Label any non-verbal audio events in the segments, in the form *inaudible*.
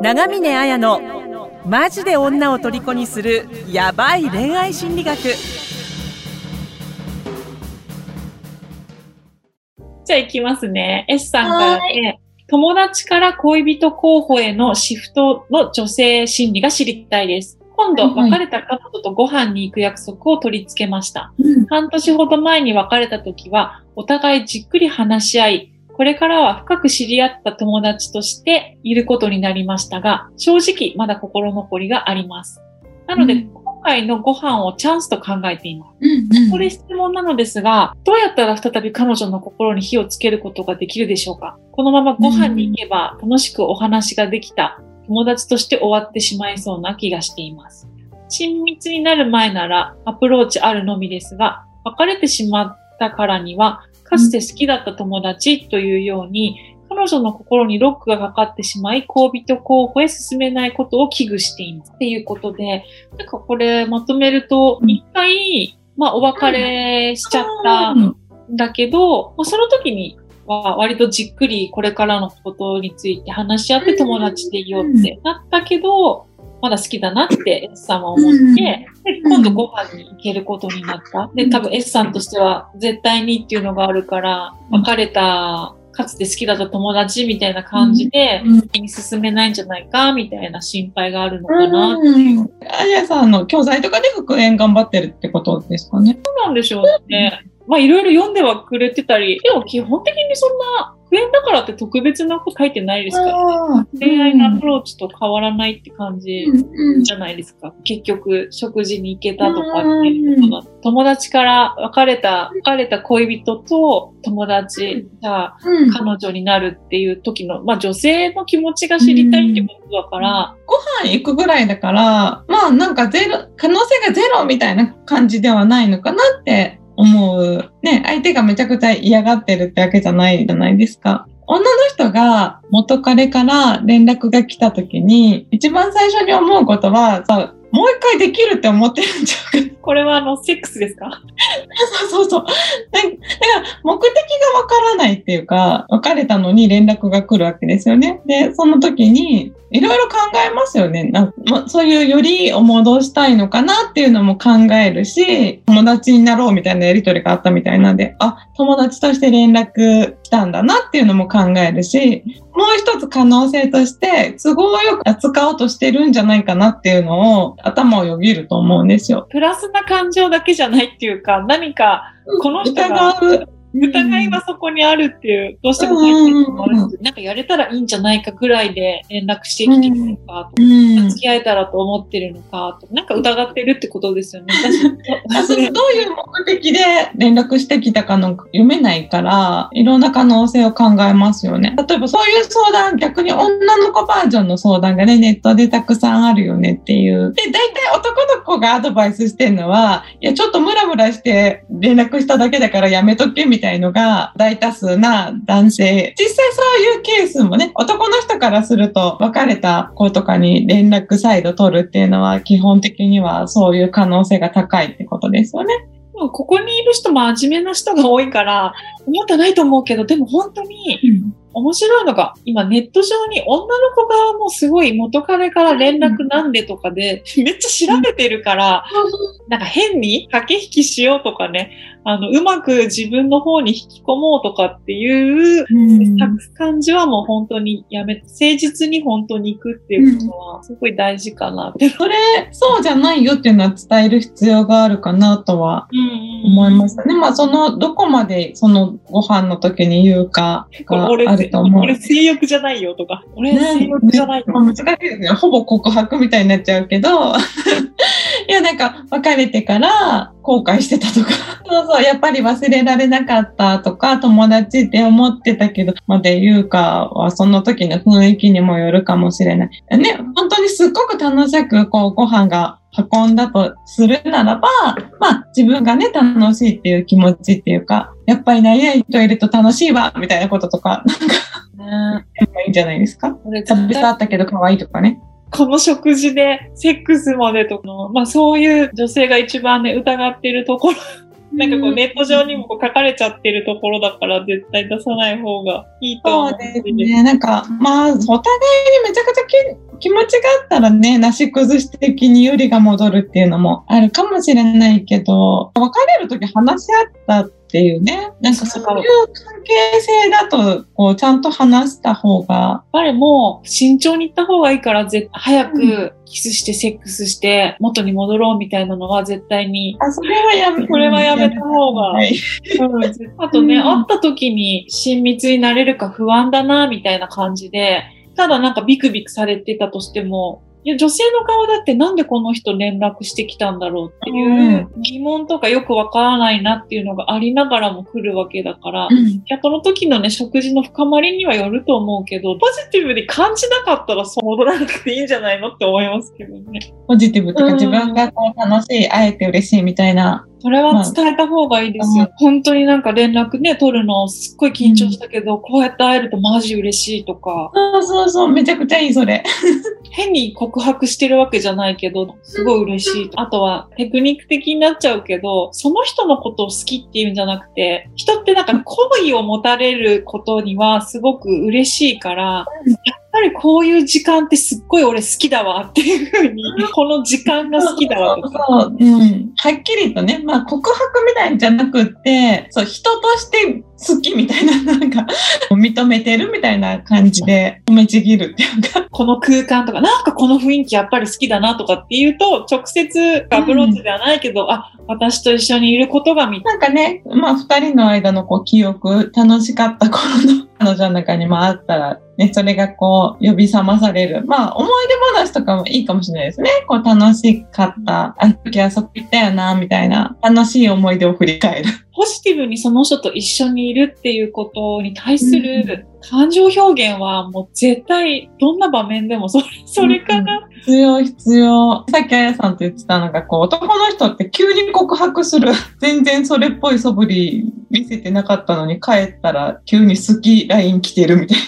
長峰綾のマジで女を虜にするヤバい恋愛心理学じゃあ行きますね。S さんからね、友達から恋人候補へのシフトの女性心理が知りたいです。今度、別れた彼女とご飯に行く約束を取り付けました。うん半年ほど前に別れた時は、お互いじっくり話し合い、これからは深く知り合った友達としていることになりましたが、正直まだ心残りがあります。なので、うん今回のご飯をチャンスと考えています。うんうんこれ質問なのですが、どうやったら再び彼女の心に火をつけることができるでしょうか？このままご飯に行けば楽しくお話ができた友達として終わってしまいそうな気がしています。親密になる前ならアプローチあるのみですが、別れてしまったからには、かつて好きだった友達というように、彼女の心にロックがかかってしまい、恋人候補へ進めないことを危惧しています。っていうことで、なんかこれまとめると、うん一回、まあお別れしちゃったうんんだけど、まあその時には割とじっくりこれからのことについて話し合って友達でいようってなったけど、まだ好きだなって S さんは思って、うん。で今度ご飯に行けることになった。で、多分 S さんとしては絶対にっていうのがあるから、うん。別れた、かつて好きだった友達みたいな感じで、うん。先に進めないんじゃないかみたいな心配があるのかな。そううん。あやさん。の教材とかで復縁頑張ってるってことですかね。なん。でしょうね。まあいろいろ読ん。ではくれてたり、でも基本的にそん。な、復縁だからって特別なこと書いてないですか？ら、あー。恋愛のアプローチと変わらないって感じうんうん。じゃないですか。結局、食事に行けたとかっていうことだ。友達から別れた、別れた恋人と友達がうん彼女になるっていう時の、まあ女性の気持ちが知りたいってことだから、ご飯行くぐらいだから、まあなんかゼロ、可能性がゼロみたいな感じではないのかなって思う。ね、相手がめちゃくちゃ嫌がってるってわけじゃないじゃないですか。女の人が元彼から連絡が来た時に、一番最初に思うことは、もう一回できるって思ってるんちゃうか *laughs* これはあの、セックスですか？そうそうそう。だだから目的がわからないっていうか、別れたのに連絡が来るわけですよね。で、その時に、いろいろ考えますよね。なんま、そういうよりを戻したいのかなっていうのも考えるし、友達になろうみたいなやりとりがあったみたいなんで、あ、友達として連絡来たんだなっていうのも考えるし、もう一つ可能性として、都合よく扱おうとしてるんじゃないかなっていうのを頭をよぎると思うんですよ。プラスな感情だけじゃないっていうか、何かこの人が疑う。疑いはそこにあるっていう、どうしても入ってるのもあるしなんかやれたらいいんじゃないかぐらいで連絡してきてるのかとか、うん付き合えたらと思ってるのかとか、なんか疑ってるってことですよね。あそうどう私いう目的で連絡してきたかの読めないから、いろんな可能性を考えますよね。例えばそういう相談、逆に女の子バージョンの相談がね、ネットでたくさんあるよねっていう。で、大体男の子がアドバイスしてるのは、いや、ちょっとムラムラして連絡しただけだからやめとけみたいのが大多数な男性。実際そういうケースもね、男の人からすると別れた子とかに連絡再度取るっていうのは基本的にはそういう可能性が高いってことですよね。ここにいる人真面目な人が多いから、思ってないと思うけど、でも本当に面白いのが、今ネット上に女の子側もすごい元彼から連絡なんでとかで、めっちゃ調べてるから、なんか変に駆け引きしようとかね、あの、うまく自分の方に引き込もうとかっていう感じはもう本当にやめて、誠実に本当に行くっていうことはすごい大事かなって。それ、そうじゃないよっていうのは伝える必要があるかなとは思いますね。まあ、その、どこまでそのご飯の時に言うかあると思う。俺性欲じゃないよとか、俺ね性欲じゃないよ。まあ難しいですね。ほぼ告白みたいになっちゃうけど、いや、なんか、別れてから後悔してたとか、*laughs* そうそう、やっぱり忘れられなかったとか、友達って思ってたけど、まで言うかは、その時の雰囲気にもよるかもしれない。ね、本当にすっごく楽しく、こう、ご飯が運んだとするならば、まあ、自分がね、楽しいっていう気持ちっていうか、やっぱり何々といると楽しいわ、みたいなこととか、なんか、いいんじゃないですか？俺久々会ったけど可愛いとかね。この食事でセックスまでとかの、まあそういう女性が一番ね、疑ってるところ。なんかこうネット上にもこう書かれちゃってるところだから絶対出さない方がいいと思そうですね。なんか、まあ、お互いにめちゃくちゃ気気持ちがあったらね、なし崩し的に有利が戻るっていうのもあるかもしれないけど、別れるとき話し合ったっていうね、なんかそういう関係性だと、こう、ちゃんと話した方が、やっぱりもう慎重に行った方がいいから、ぜ早くキスしてセックスして元に戻ろうみたいなのは絶対に。あ、それはやめ、これはやめた方が。はい。うん。あとね、うん。会った時に親密になれるか不安だな、みたいな感じで、ただなんかビクビクされてたとしても、いや、女性の側だってなんでこの人連絡してきたんだろうっていう疑問とかよくわからないなっていうのがありながらも来るわけだから、うんいや、この時のね、食事の深まりにはよると思うけど、ポジティブに感じなかったらそう戻らなくていいんじゃないのって思いますけどね。ポジティブとかうん自分がこう楽しい、会えて嬉しいみたいな。それは伝えた方がいいですよ。ま本当になんか連絡ね、取るのすっごい緊張したけど、こうやって会えるとマジ嬉しいとか、そうそうそう、めちゃくちゃいい、それ。変に告白してるわけじゃないけど、すごい嬉しい。あとはテクニック的になっちゃうけど、その人のことを好きっていうんじゃなくて、人ってなんか好意を持たれることにはすごく嬉しいから、ぱりこういう時間ってすっごい俺好きだわっていうふうに、この時間が好きだわとか。そう、うん。はっきりとね、まあ告白みたいじゃなくって、そう、人として好きみたいな、なんか、認めてるみたいな感じで、褒めちぎるっていうか。この空間とか、なんかこの雰囲気やっぱり好きだなとかっていうと、直接アプローチではないけど、あ、私と一緒にいることがみたいなんかね、まあ二人の間のこう記憶、楽しかった頃の彼女の中にもあったら、ね、それがこう呼び覚まされる。まあ思い出話とかもいいかもしれないですね。こう楽しかった、あの時あそこ行ったよな、みたいな楽しい思い出を振り返る。ポジティブにその人と一緒にいるっていうことに対する感情表現はもう絶対どんな場面でもそれ、それかな。必要必要。さっきあやさんと言ってたのが、こう男の人って急に告白する。*laughs* 全然それっぽい素振り見せてなかったのに帰ったら急に好き LINE 来てるみたい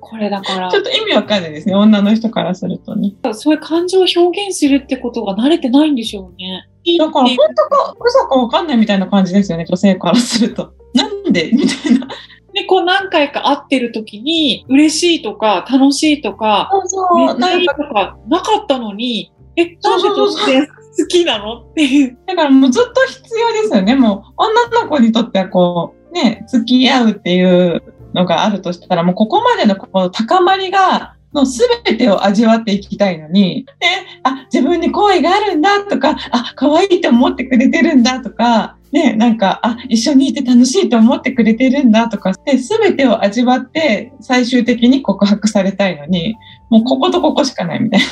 これだからな。ちょっと意味わかんないですね。女の人からするとね。そういう感情を表現するってことが慣れてないんでしょうね。いいだから本当か嘘かわかんないみたいな感じですよね。女性からすると。なんで？みたいな。で、こう何回か会ってる時に嬉しいとか楽しいとか、そうなんか、とかなかったのに、え、なんで突然好きなのっていう。だからもうずっと必要ですよね。もう女の子にとってはこう、ね、付き合うっていうのがあるとしたら、もうここまでのこの高まりが、の全てを味わっていきたいのに、で、あ、自分に好意があるんだとか、あ、可愛いと思ってくれてるんだとか、ね、なんか、あ、一緒にいて楽しいと思ってくれてるんだとか、で、全てを味わって最終的に告白されたいのに、もうこことここしかないみたいな。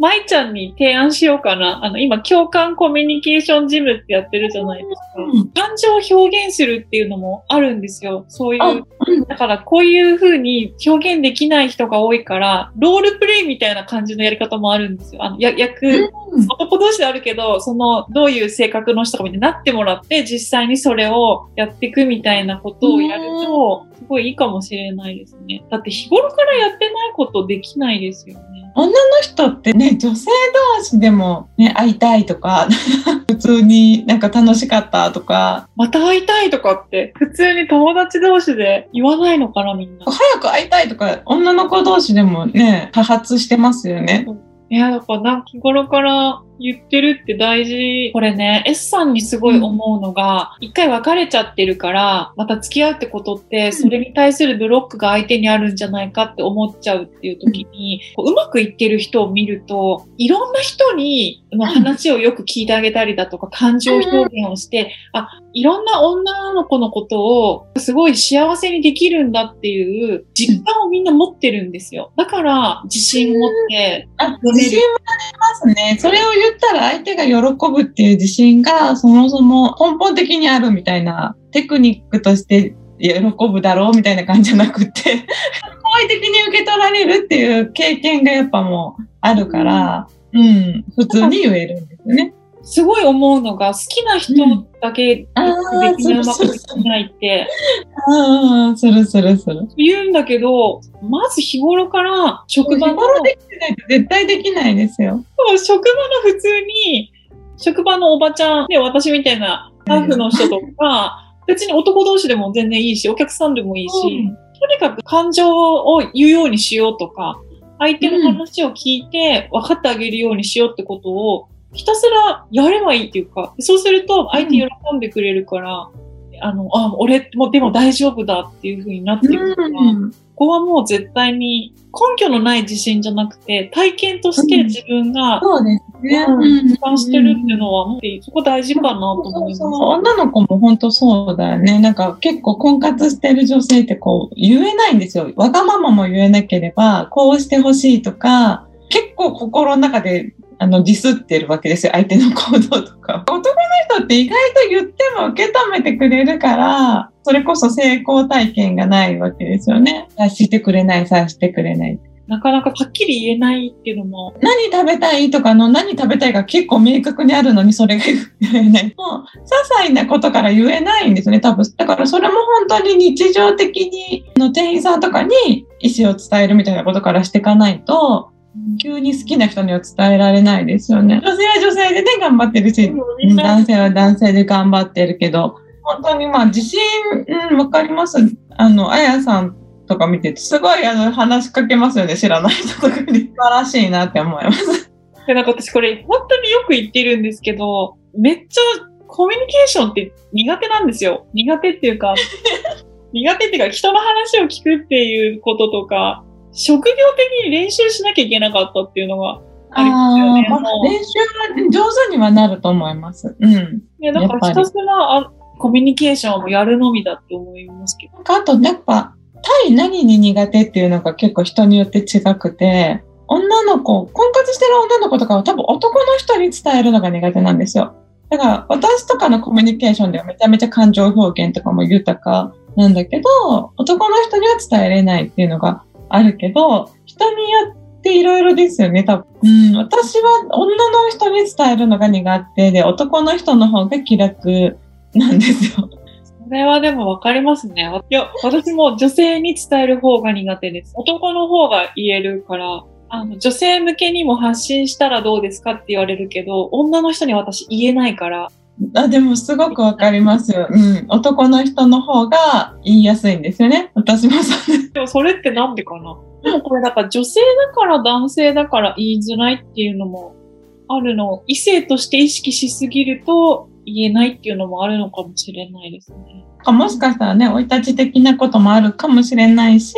舞ちゃんに提案しようかな。あの、今、共感コミュニケーションジムってやってるじゃないですか。うん感情を表現するっていうのもあるんですよ。そういあう。だから、こういう風に表現できない人が多いから、ロールプレイみたいな感じのやり方もあるんですよ。あの、や役、うん男同士であるけど、その、どういう性格の人かみたいになってもらって、実際にそれをやっていくみたいなことをやると、すごいいいかもしれないですね。だって日頃からやってないことできないですよね。女の人ってね、女性同士でもね、会いたいとか、*laughs* 普通になんか楽しかったとか、また会いたいとかって、普通に友達同士で言わないのかな、みんな。早く会いたいとか、女の子同士でもね、多発してますよね。いや、だからなんか日頃から言ってるって大事。これね、S さんにすごい思うのが、一回別れちゃってるから、また付き合うってことって、それに対するブロックが相手にあるんじゃないかって思っちゃうっていう時に、こううまくいってる人を見ると、いろんな人にの話をよく聞いてあげたりだとか、感情表現をして、あ、いろんな女の子のことをすごい幸せにできるんだっていう実感をみんな持ってるんですよ。だから、自信を持って、あ、自信はありますね。それを言ったら相手が喜ぶっていう自信がそもそも根本的にあるみたいなテクニックとして喜ぶだろうみたいな感じじゃなくて、*laughs* 好意的に受け取られるっていう経験がやっぱもうあるから、うん、普通に言えるんですよね。すごい思うのが、好きな人だけできないうまくいかないってああ、するするする。言うんだけど、まず日頃から職場の、日頃できてないと絶対できないですよ。職場の普通に、職場のおばちゃんで私みたいなタッフの人とか、別に男同士でも全然いいし、お客さんでもいいし、うんとにかく感情を言うようにしようとか、相手の話を聞いて分かってあげるようにしようってことを、ひたすらやればいいっていうか、そうすると相手喜んでくれるから、あの、あ、俺もでも大丈夫だっていう風になってくるから、うんここはもう絶対に根拠のない自信じゃなくて、体験として自分がそうですね。うん実感してるっていうのは、もうそこ大事かなと思います。そうそう女の子も本当そうだよね。なんか結構婚活してる女性ってこう言えないんですよ。わがままも言えなければ、こうしてほしいとか、結構心の中であのディスってるわけですよ。相手の行動とか。*laughs* 男の人って意外と言っても受け止めてくれるから、それこそ成功体験がないわけですよね。察してくれない、察してくれない。なかなかはっきり言えないっていうのも、何食べたいとかの何食べたいが結構明確にあるのにそれが言えない。もう、些細なことから言えないんですよね、多分。だからそれも本当に日常的に、あの店員さんとかに意思を伝えるみたいなことからしていかないと、急に好きな人には伝えられないですよね。女性は女性でね、頑張ってるし、うん男性は男性で頑張ってるけど、本当にまあ自信、うん、わかります。あの、あやさんとか見てて、すごいあの話しかけますよね、知らない人とかに。*laughs* 素晴らしいなって思います。でなんか私これ本当によく言ってるんですけど、めっちゃコミュニケーションって苦手なんですよ。苦手っていうか、*laughs* 苦手っていうか人の話を聞くっていうこととか、職業的に練習しなきゃいけなかったっていうのがありますよね。まあ練習は上手にはなると思います。うん。いや、だからひたすらあコミュニケーションをやるのみだって思いますけど。あと、やっぱ、対何に苦手っていうのが結構人によって違くて、女の子、婚活してる女の子とかは多分男の人に伝えるのが苦手なんですよ。だから私とかのコミュニケーションではめちゃめちゃ感情表現とかも豊かなんだけど、男の人には伝えれないっていうのがあるけど、人によっていろいろですよね、多分。うん、私は女の人に伝えるのが苦手で、男の人の方が気楽なんですよ。それはでも分かりますね。いや、私も女性に伝える方が苦手です。男の方が言えるから、あの、女性向けにも発信したらどうですかって言われるけど、女の人に私言えないから、あ、でもすごくわかりますよ。うん。男の人の方が言いやすいんですよね。私もそうです。でもそれってなんでかな？でもこれだから女性だから男性だから言いづらいっていうのもあるの。異性として意識しすぎると言えないっていうのもあるのかもしれないですね。もしかしたらね、生い立ち的なこともあるかもしれないし、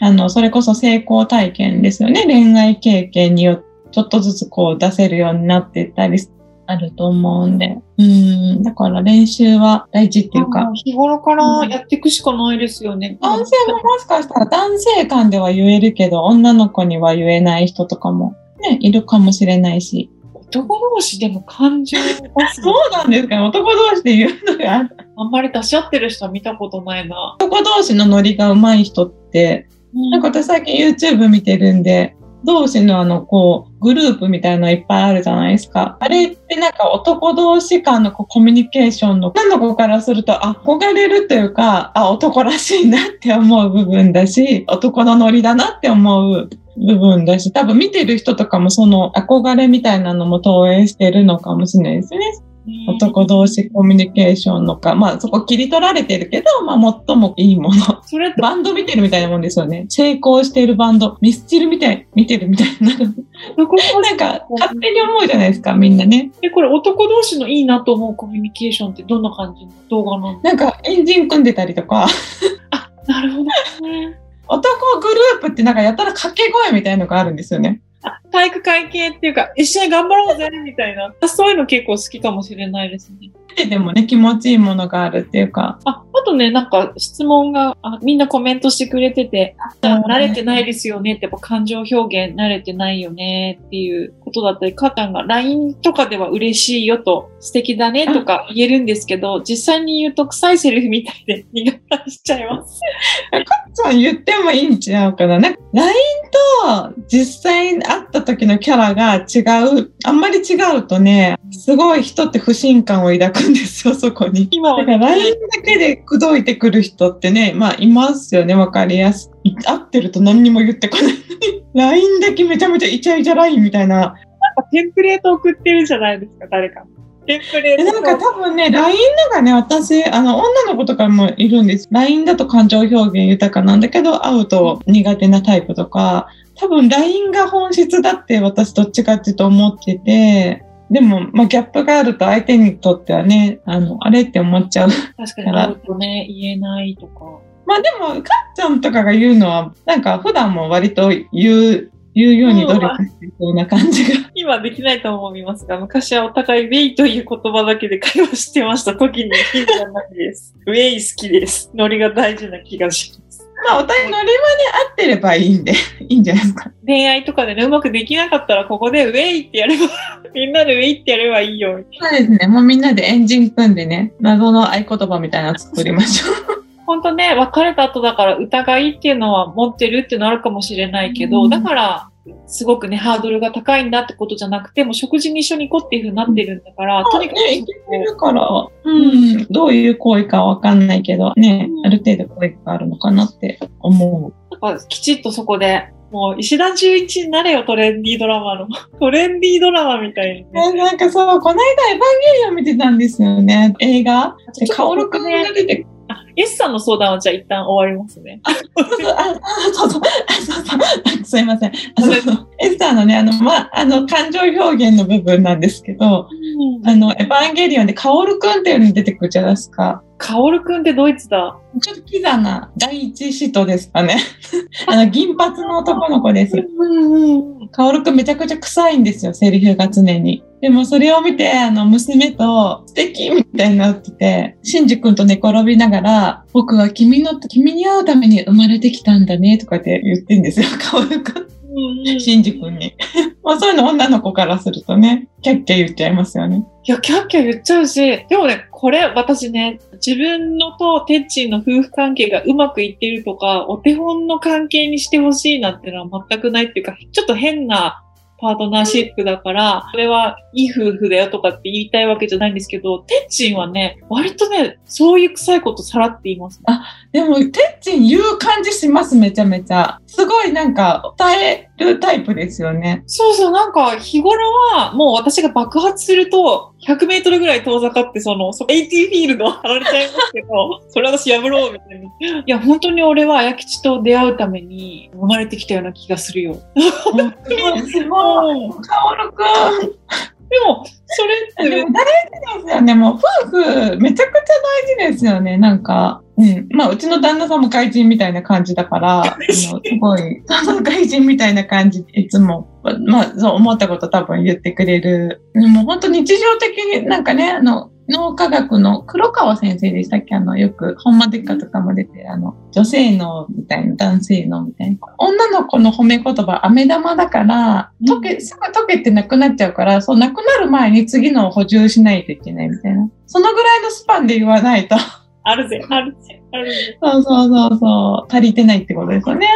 あの、それこそ成功体験ですよね。恋愛経験によって、ちょっとずつこう出せるようになっていったりあると思うんで。うん。だから練習は大事っていうか、日頃からやっていくしかないですよね。男性ももしかしたら男性間では言えるけど、女の子には言えない人とかもね、いるかもしれないし。男同士でも感情を出す *laughs* そうなんですかね。男同士で言うのがあんまり出し合ってる人は見たことないな。男同士のノリが上手い人って、なんか私最近 YouTube 見てるんで、同士のあの、こう、グループみたいのいっぱいあるじゃないですか。あれってなんか男同士間のこうコミュニケーションの、女の子からすると、憧れるというか、あ、男らしいなって思う部分だし、男のノリだなって思う部分だし、多分見てる人とかもその憧れみたいなのも投影してるのかもしれないですね。男同士コミュニケーションのか、まあそこ切り取られてるけど、まあ最もいいもの。それバンド見てるみたいなもんですよね。成功しているバンド、ミスチルみたい、見てるみたいな。なんか、勝手に思うじゃないですか、みんなね。え、これ男同士のいいなと思うコミュニケーションってどんな感じの動画なの？なんか、エンジン組んでたりとか、あ、なるほどね。男グループってなんかやたら掛け声みたいのがあるんですよね。体育会系っていうか、一緒に頑張ろうぜみたいな。そういうの結構好きかもしれないですね。見ててもね、気持ちいいものがあるっていうか。あ、あとね、なんか質問が、あみんなコメントしてくれてて、あ慣れてないですよねって、やっぱ感情表現慣れてないよねっていうことだったり、かたんが LINE とかでは嬉しいよと、素敵だねとか言えるんですけど、実際に言うと臭いセリフみたいで苦手しちゃいます。そう言ってもいいんちゃうかな。なんか LINE と実際に会った時のキャラが違う。あんまり違うとね、すごい人って不信感を抱くんですよ、*laughs* そこに。今はだから LINE だけで口説いてくる人ってね、まあいますよね、わかりやすい。会ってると何にも言ってこない。*laughs* LINE だけめちゃめちゃイチャイチャ LINE みたいな。テンプレート送ってるじゃないですか、誰か。テンプレート。えなんか多分ね、LINE のがね、私、あの、女の子とかもいるんです。LINE だと感情表現豊かなんだけど、会うと苦手なタイプとか、多分 LINE が本質だって私どっちかっていうと思ってて、でも、まあ、ギャップがあると相手にとってはね、あの、あれって思っちゃう。確かに会うとね、言えないとか。まあでも、かっちゃんとかが言うのは、なんか普段も割と言う、言うように努力してそうな感じが。*laughs* 今できないと思いますが、昔はお互いウェイという言葉だけで会話してました時にヒンじゃないです。*laughs* ウェイ好きです。ノリが大事な気がします。まあ、お互いのレマで合ってればいいんで、*laughs* いいんじゃないですか。恋愛とかでね、うまくできなかったら、ここでウェイってやれば、みんなでウェイってやればいいよ。そうですね。もうみんなでエンジン組んでね、謎の合言葉みたいなの作りましょう。本当ね、別れた後だから疑いっていうのは持ってるっていうのはあるかもしれないけど、うんだから、すごくね、ハードルが高いんだってことじゃなくて、もう食事に一緒に行こうっていうふうになってるんだから、とにかく、ね、いけてるから、うん、どういう行為かわかんないけど、ね、うんある程度行為があるのかなって思う。なんかきちっとそこで、もう石田純一になれよ、トレンディードラマの。*laughs* トレンディードラマみたいにね。えなんかそう、この間エヴァンゲリオン見てたんですよね、映画。で、カオルくんが出てあ、エスさんの相談はじゃあ一旦終わりますね。そうそう、あ、あそうそう、あそうそう、すいません。エスターのね、あの、ま、あの、感情表現の部分なんですけど、あの、エヴァンゲリオンでカオルくんっていうのに出てくるじゃないですか。カオルくんってドイツだ？ちょっとキザな第一使徒ですかね。*laughs* あの、銀髪の男の子です。カオルくんめちゃくちゃ臭いんですよ、セリフが常に。でもそれを見て、あの、娘と素敵みたいになってて、シンジ君と寝転びながら、僕は君の、君に会うために生まれてきたんだね、とかって言ってんですよ、カオルくん。シンジ君に。*laughs* まあそういうの女の子からするとね、キャッキャ言っちゃいますよね。いや、キャッキャ言っちゃうし、でもね、これ、私ね、自分のとテッチンの夫婦関係がうまくいっているとか、お手本の関係にしてほしいなっていうのは全くないっていうか、ちょっと変なパートナーシップだから、それはいい夫婦だよとかって言いたいわけじゃないんですけど、テッチンはね、割とね、そういう臭いことさらって言います、ね。でも、テッチン言う感じします、めちゃめちゃ。すごいなんか、伝えるタイプですよね。そうそう、なんか日頃はもう私が爆発すると100メートルぐらい遠ざかってその、そ AT フィールドを張られちゃいますけど、*laughs* それ私破ろうみたいな。いや、本当に俺は綾吉と出会うために生まれてきたような気がするよ。すごい、すごい。カオルくん。でも、それってでも大事ですよね。もう夫婦、めちゃくちゃ大事ですよね。なんか、うん。まあ、うちの旦那さんも外人みたいな感じだから、あの、すごい、外人みたいな感じ、いつも、まあ、そう思ったこと多分言ってくれる。でも本当日常的になんかね、あの、脳科学の黒川先生でしたっけ？あの、よく、ほんまでっかとかも出て、あの、女性のみたいな、男性のみたいな。女の子の褒め言葉、飴玉だから、溶け、すぐ溶けてなくなっちゃうから、そう、なくなる前に次のを補充しないといけないみたいな。そのぐらいのスパンで言わないと。あるぜ、あるぜ、あるぜ。そうそうそうそう、足りてないってことですよね。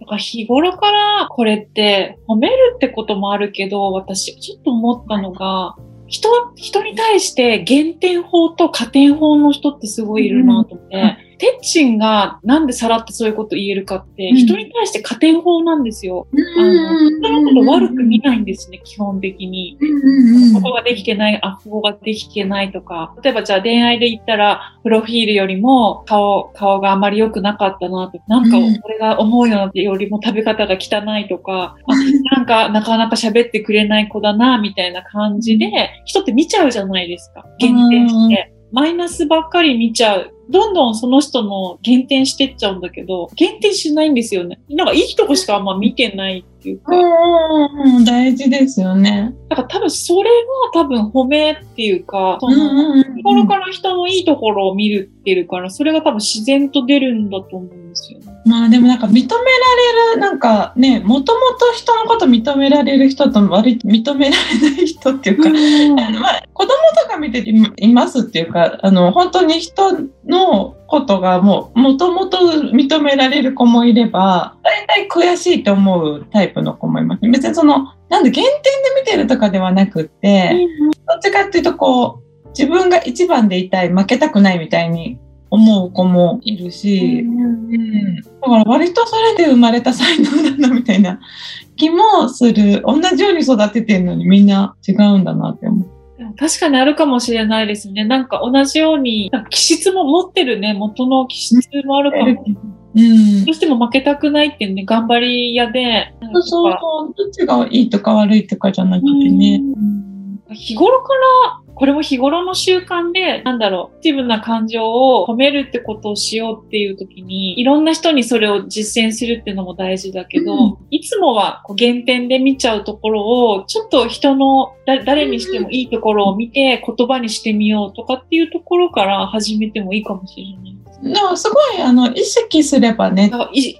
だから日頃からこれって褒めるってこともあるけど、私ちょっと思ったのが、人、人に対して減点法と加点法の人ってすごいいるなと思って、うんテッチンがなんでさらってそういうこと言えるかって、うん人に対して加点法なんですよ。あの、人のこと悪く見ないんですね、基本的に。ここができてない、あ、ここができてないとか。例えばじゃあ恋愛で言ったら、プロフィールよりも顔、顔があまり良くなかったなとか、なんかうん俺が思うようなよりも食べ方が汚いとか、あなんかなかなか喋ってくれない子だな、みたいな感じで、人って見ちゃうじゃないですか。減点して。マイナスばっかり見ちゃう。どんどんその人の減点してっちゃうんだけど、減点しないんですよね。なんかいいとこしかあんま見てないっていうか。うんうん、大事ですよね。だから多分それが多分褒めっていうか、そうんの、日頃から人のいいところを見るってるから、それが多分自然と出るんだと思うんですよね。まあでもなんか認められる、なんかね、もともと人のこと認められる人と割と認められない人っていうか、あのまあ子供とか見ていますっていうか、あの本当に人のことがもう、もともと認められる子もいれば、大体悔しいと思うタイプの子もいます。別にその、なんで減点で見てるとかではなくって、どっちかっていうとこう、自分が一番でいたい、負けたくないみたいに思う子もいるし、うん、だから割とそれで生まれた才能だなみたいな気もする。同じように育ててるのにみんな違うんだなって思う。確かにあるかもしれないですね。なんか同じように、気質も持ってるね、元の気質もあるかも。うんどうしても負けたくないっていうね、頑張り屋で。そうそう。どっちがいいとか悪いとかじゃなくてね。うん日頃から、これも日頃の習慣で、なんだろう、ポジティブな感情を褒めるってことをしようっていう時に、いろんな人にそれを実践するっていうのも大事だけど、うんいつもはこう原点で見ちゃうところを、ちょっと人のだ誰にしてもいいところを見て言葉にしてみようとかっていうところから始めてもいいかもしれない。でもすごい、あの、意識すればね。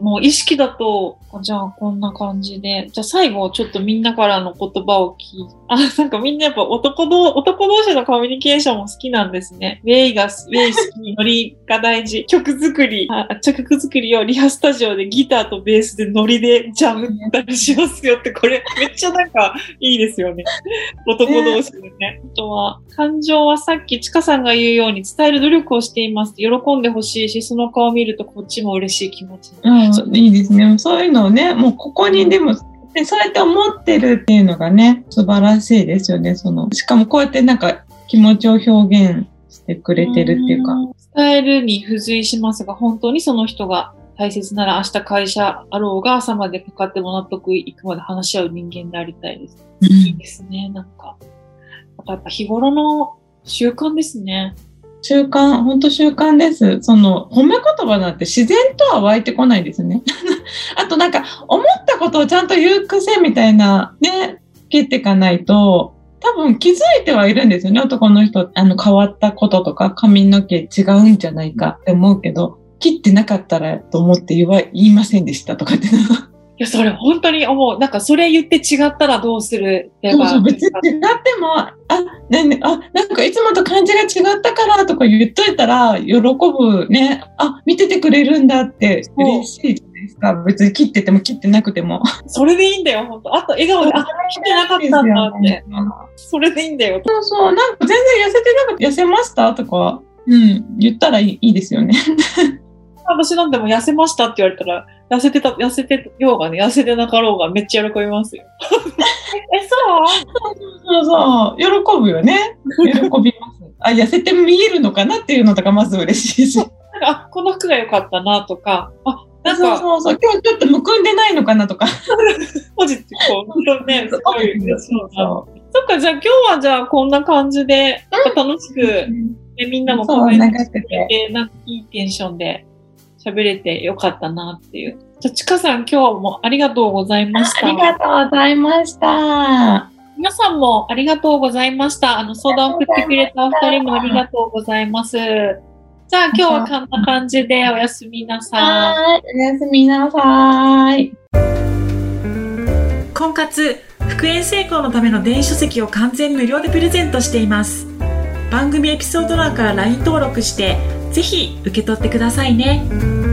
もう意識だと、あじゃあこんな感じで、じゃあ最後ちょっとみんなからの言葉を聞いあ、なんかみんなやっぱ男ど男同士のコミュニケーションも好きなんですね。ウェイが、ウェイ好き、ノリが大事。*laughs* 曲作り、あ曲作りをリハスタジオでギターとベースでノリでジャムったりしますよって、これめっちゃなんかいいですよね。*laughs* 男同士でね。あとは、感情はさっきちかさんが言うように伝える努力をしています。喜んでほしいし、その顔を見るとこっちも嬉しい気持ちうん、いいですね。そういうのをね、もうここにでも、でそうやって思ってるっていうのがね、素晴らしいですよね。その、しかもこうやってなんか気持ちを表現してくれてるっていうか。ん伝えるに付随しますが、本当にその人が大切なら明日会社あろうが朝までかかっても納得いくまで話し合う人間でありたいです。いいですね、なんか。あとやっぱ日頃の習慣ですね。習慣、本当習慣です。その、褒め言葉なんて自然とは湧いてこないですね。*laughs* あとなんか、思ったことをちゃんと言う癖みたいな、ね、切っていかないと、多分気づいてはいるんですよね。男の人、あの、変わったこととか、髪の毛違うんじゃないかって思うけど、切ってなかったらと思って言わ、言いませんでしたとかって。いや、それ本当に思う。なんかそれ言って違ったらどうするってそうそう、別に違っても、あ、ねね、あ、なんかいつもと感じが違ったからとか言っといたら、喜ぶね、あ、見ててくれるんだって嬉しいじゃないですか。別に切ってても切ってなくても。それでいいんだよ、本当あと笑顔で、あ、来てなかったんだって。それでいいんだよ。そうそう、なんか全然痩せてなくて、痩せましたとか、うん、言ったらいいいいですよね。*laughs* 私なんでも痩せましたって言われたら、痩せてた、痩せてようがね、痩せてなかろうがめっちゃ喜びますよ。*laughs* え、そう？そうそう、喜ぶよね。喜びます。*laughs* あ、痩せて見えるのかなっていうのとかまず嬉しいし。なんか、あ、この服が良かったなとか、あ、なんそうか、そうそう、今日ちょっとむくんでないのかなとか。*laughs* ポジティブ、こう、ね、すごい嬉しいな。そそっか、じゃあ今日はじゃあこんな感じで、なんか楽しく、う。ね、みんなもそうコメント長くしてて、なんかいいテンションで喋れてよかったなっていう。じゃあ、ちかさん今日もありがとうございました。ありがとうございました。皆さんもありがとうございました。あの、相談を送ってくれたお二人もありがとうございます。じゃあ今日はこんな感じでおやすみなさい。はい、おやすみなさい。婚活復縁成功のための電子書籍を完全無料でプレゼントしています番組エピソード欄から LINE 登録してぜひ受け取ってくださいね。